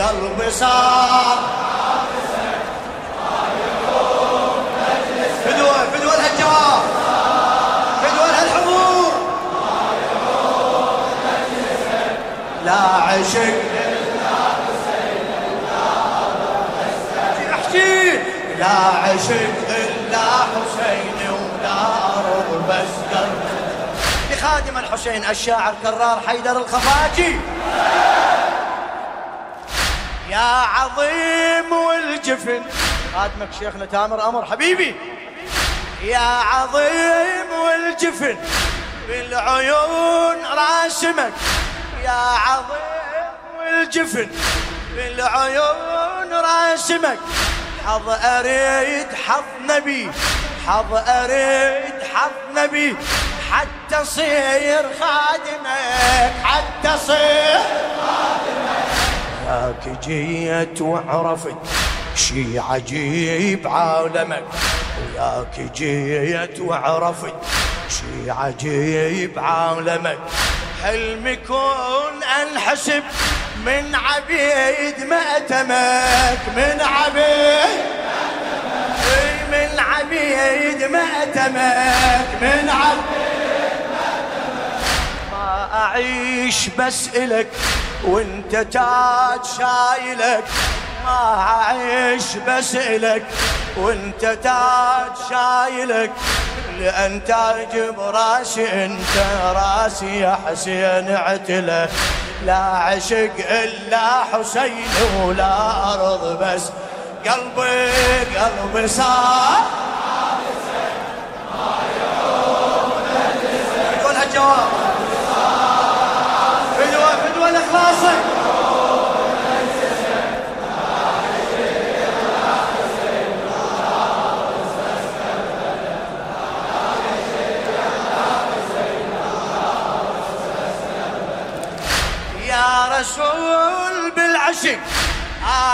قلبي صار. لا عشق. لا عشق إلا حسين ولا ارض بس لخادم الحسين الشاعر كرار حيدر الخفاجي. يا عظيم والجفن. خادمك شيخنا تامر أمر. حبيبي يا عظيم والجفن. بالعيون راسمك يا عظيم والجفن. بالعيون راسمك حظ أريد حظ نبي. حظ أريد حظ نبي. حتى صير خادمك. حتى صير ياك جيت وعرفت شي عجيب عالمك. وياك جيت وعرفت شي عجيب عالمك. حلم يكون انحسب من عبيد مأتمك من عبيد من عبيد مأتمك من عبيد أعيش بس إلك وإنت تاج شايلك. ما أعيش بس إلك وإنت تاج شايلك. لأن تاج براسي إنت راسي يا حسين اعتله لا عشق إلا حسين ولا أرض بس. قلبي قلبي صار. يقولها جواب فدوة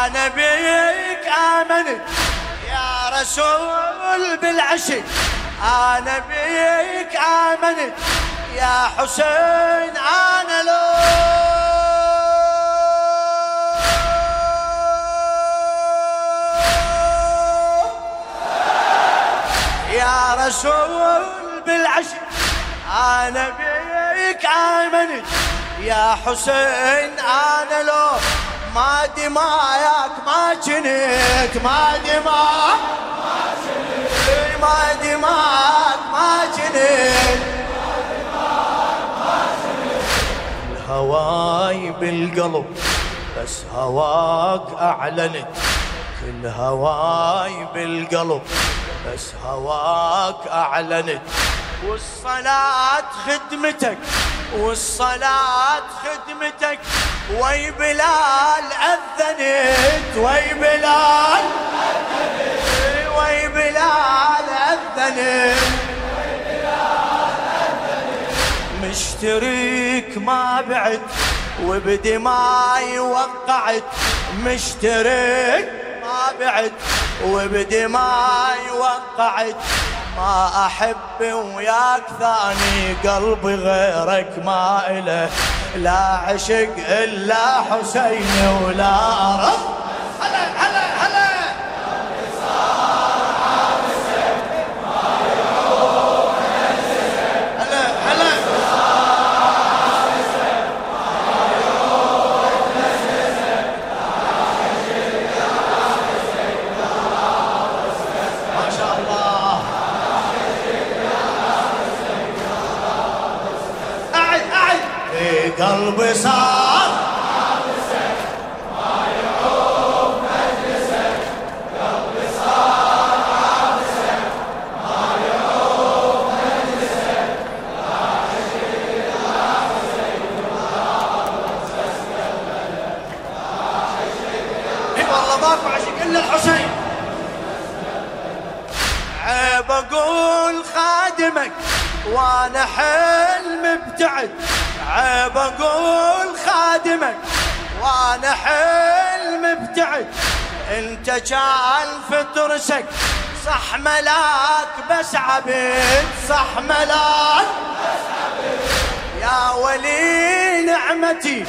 أنا بيك امنت يا رسول بالعشق أنا بيك امنت يا حسين أنا لو. يا رسول بالعشق أنا بيك امنت يا حسين أنا لو. ما دماياك ما جنت ما دماك ما دماك ما جنت الهواي بالقلب بس هواك أعلنت. كل هواي بالقلب بس هواك أعلنت. والصلاة خدمتك والصلاة خدمتك. وي بلال أذنت وي بلال وي بلال أذنت. مشتريك ما بعد وبدماي وقعت. مشترك ما بعد وبدماي وقعت. ما أحب وياك ثاني قلبي غيرك ما إله. لا عشق إلا حسين ولا أرض خادمك وأنا حلم ابتعد عيب أقول خادمك وأنا حلم ابتعد أنت كان فترسك صح ملاك بس عبد صح ملاك بس عبد يا ولي نعمتي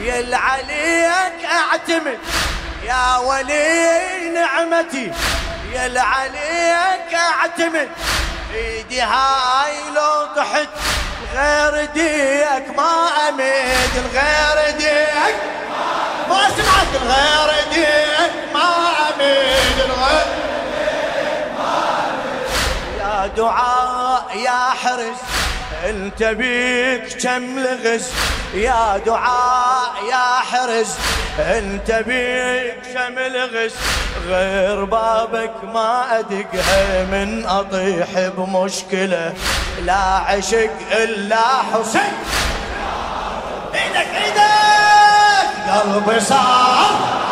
يل عليك أعتمد. يا ولي نعمتي يا عليك أعتمد. ايدي هاي لو طحت غير ديك ما امد غير ديك ما سمعت غير ديك ما امد غير يا دعاء يا حرس أنت بيك كم لغز. يا دعاء يا حرس انت بيك كم لغز غير بابك ما ادقها من أطيح بمشكلة لا عشق إلا حسين. إيدك إيدك قلبي صار.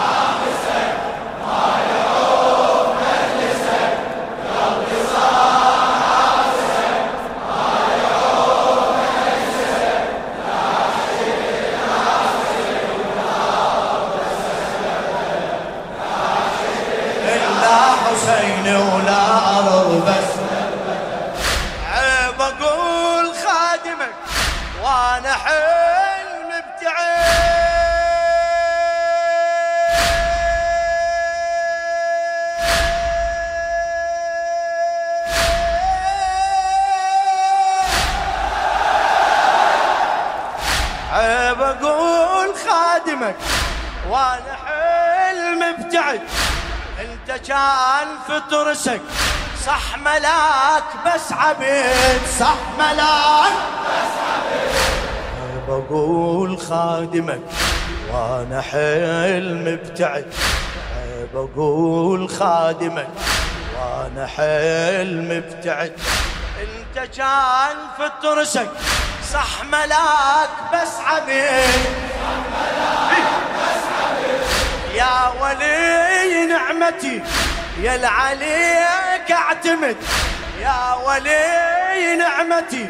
عيب أقول خادمك وأنا حلم ابتعد. انت كان في ترسك صح ملاك بس عبيد. صح ملاك بس عبيد. بقول خادمك وأنا حلم ابتعد. بقول خادمك وأنا حلم ابتعد. انت كان في ترسك صح ملاك بس عبيد يا ولي نعمتي يا العليك أعتمد. يا ولي نعمتي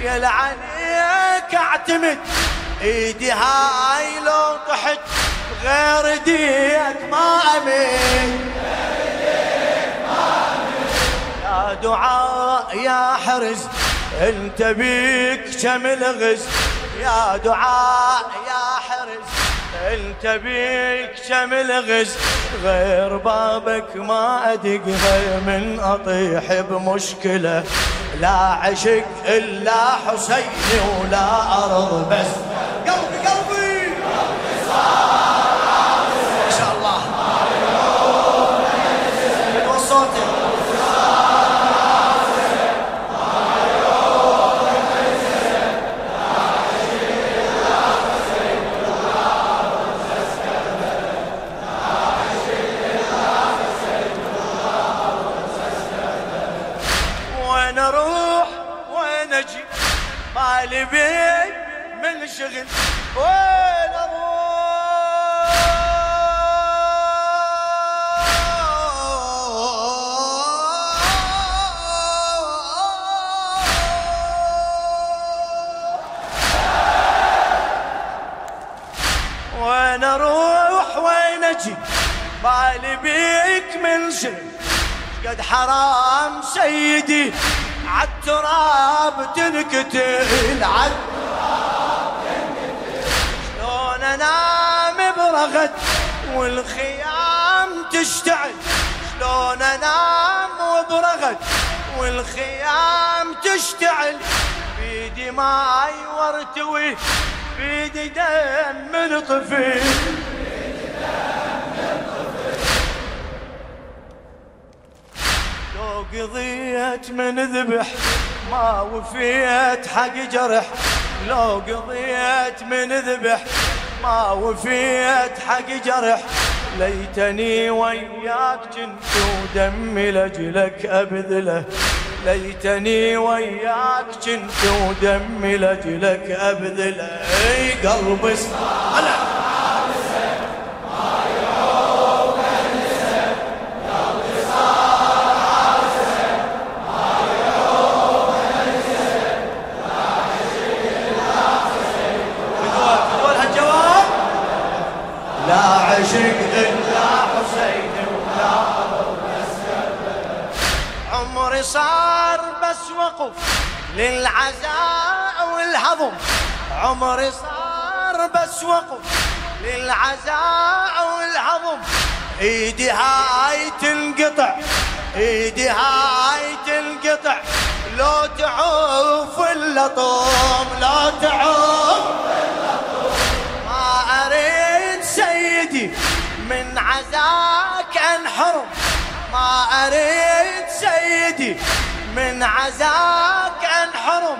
يا العليك أعتمد. إيدي هاي لو طحت غير ديك ما أمين. يا دعاء يا حرز انت بيك شمل غز يا دعاء يا حرز. انت بيك شمل غز غير بابك ما أدقها. من أطيح بمشكلة لا عشق إلا حسيني ولا أرض بس. قلبي قلبي! ما قد حرام سيدي عالتراب تنقتل عالتراب شلون أنام برغد والخيام تشتعل؟ شلون أنام وبرغد والخيام تشتعل؟ بيدي ماي وارتوي بيدي دم من طفل قضيت من ذبح ما وفيت حق جرح. لو قضيت من ذبح ما وفيت حق جرح. ليتني وياك كنت ودمي لجلك أبذله. ليتني وياك كنت ودمي لجلك أبذله. قلبي صار عشق إلا حسين ولا عمري صار بس وقف للعزاء والهضم. عمري صار بس وقف للعزاء إيدي هاي تنقطع إيدي هاي تنقطع. لو تعوف اللطوم لو من عزاك انحرم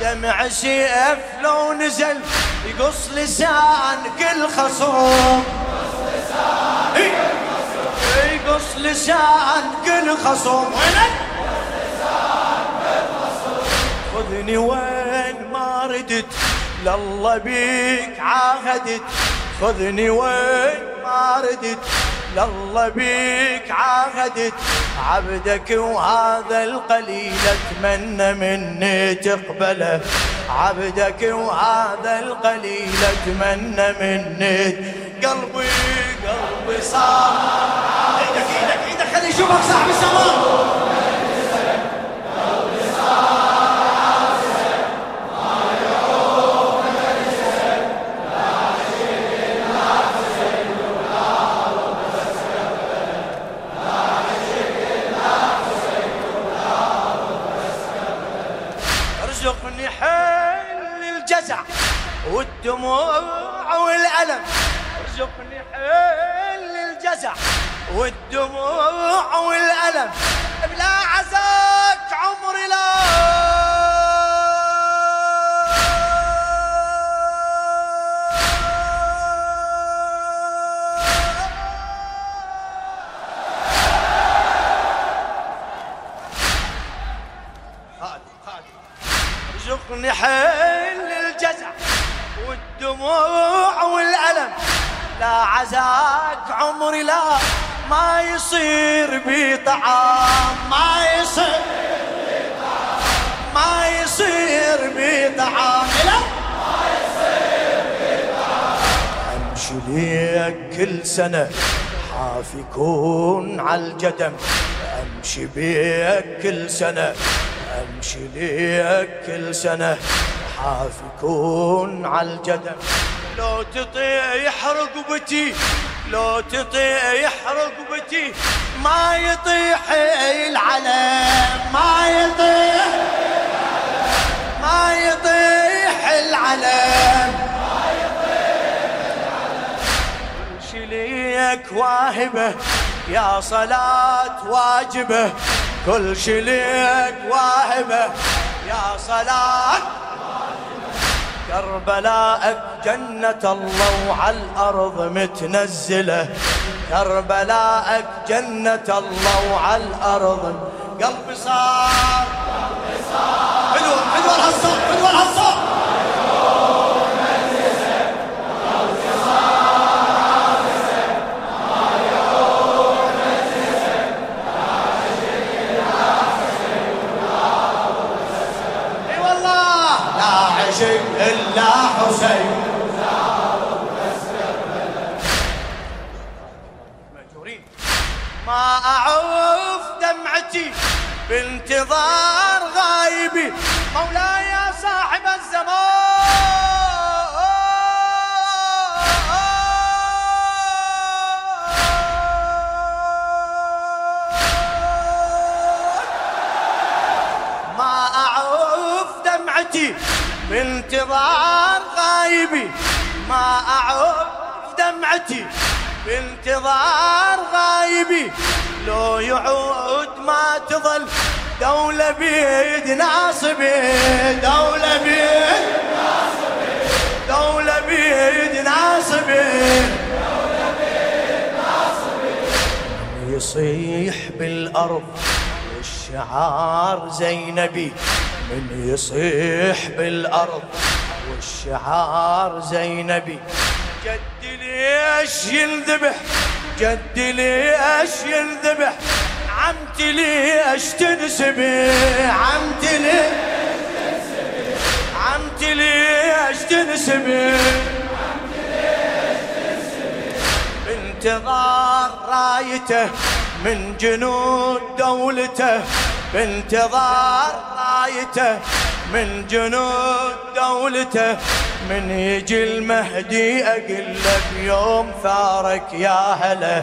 دمع سيف لو نزل يقص لسان كل خصوم. يقص لسان كل خصوم. خذني وين ما ردت لله بيك عاهدت. خذني وين ما ردت. لله بيك عاهدت عبدك وهذا القليل أتمنى مني تقبله. عبدك وهذا القليل أتمنى مني. قلبي قلبي صار. إيدك إيدك إيدك خلي يشوفك صاحب السماء. ارزقني حل الجزع والدموع والألم. لا عزاك عمري لا ما يصير بي طعام ما يصير بي طعام ما يصير بي طعام لا ما يصير بي طعام أمشي ليك كل سنة حاف يكون على الجدم. أمشي بيك كل سنة ليك كل سنة حاف يكون على الجدم لو تطيح رقبتي لو تطيح رقبتي ما يطيح العلم ما يطيح ما يطيح العلم. كل شي ليك واهبه يا صلاة واجبة. كل شي ليك واهبه يا صلاة كربلاءك جنة الله وعلى الأرض متنزلة. كربلاءك جنة الله وعلى الأرض قلبي صار. قلبي صار حلو حلو الهالصوت حلو الهالصوت دمعتي بانتظار غايبي. مولاي يا صاحب الزمان. ما أعوف دمعتي بانتظار غايبي. ما أعوف دمعتي بانتظار غايبي لو يعود ما تظل دولة بيد ناصبي دولة بيد ناصبي دولة بيد ناصبي يصيح بالأرض والشعار زينبي من يصيح بالأرض والشعار زينبي. جدي ليش ينذبح؟ جدي ليش ينذبح؟ عمتي ليش تنسبي عمتي ليش عمتي ليش تنسبي بانتظار رايته من جنود دولته بانتظار رايته من جنود دولته من يجي المهدي أقل بيوم ثارك يا هلا.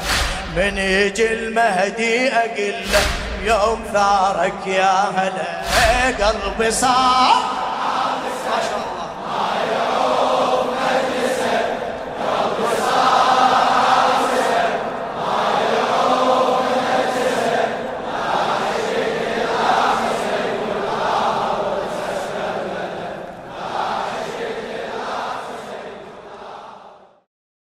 من يجي المهدي أقله يوم ثارك يا هلا. قلبي صار.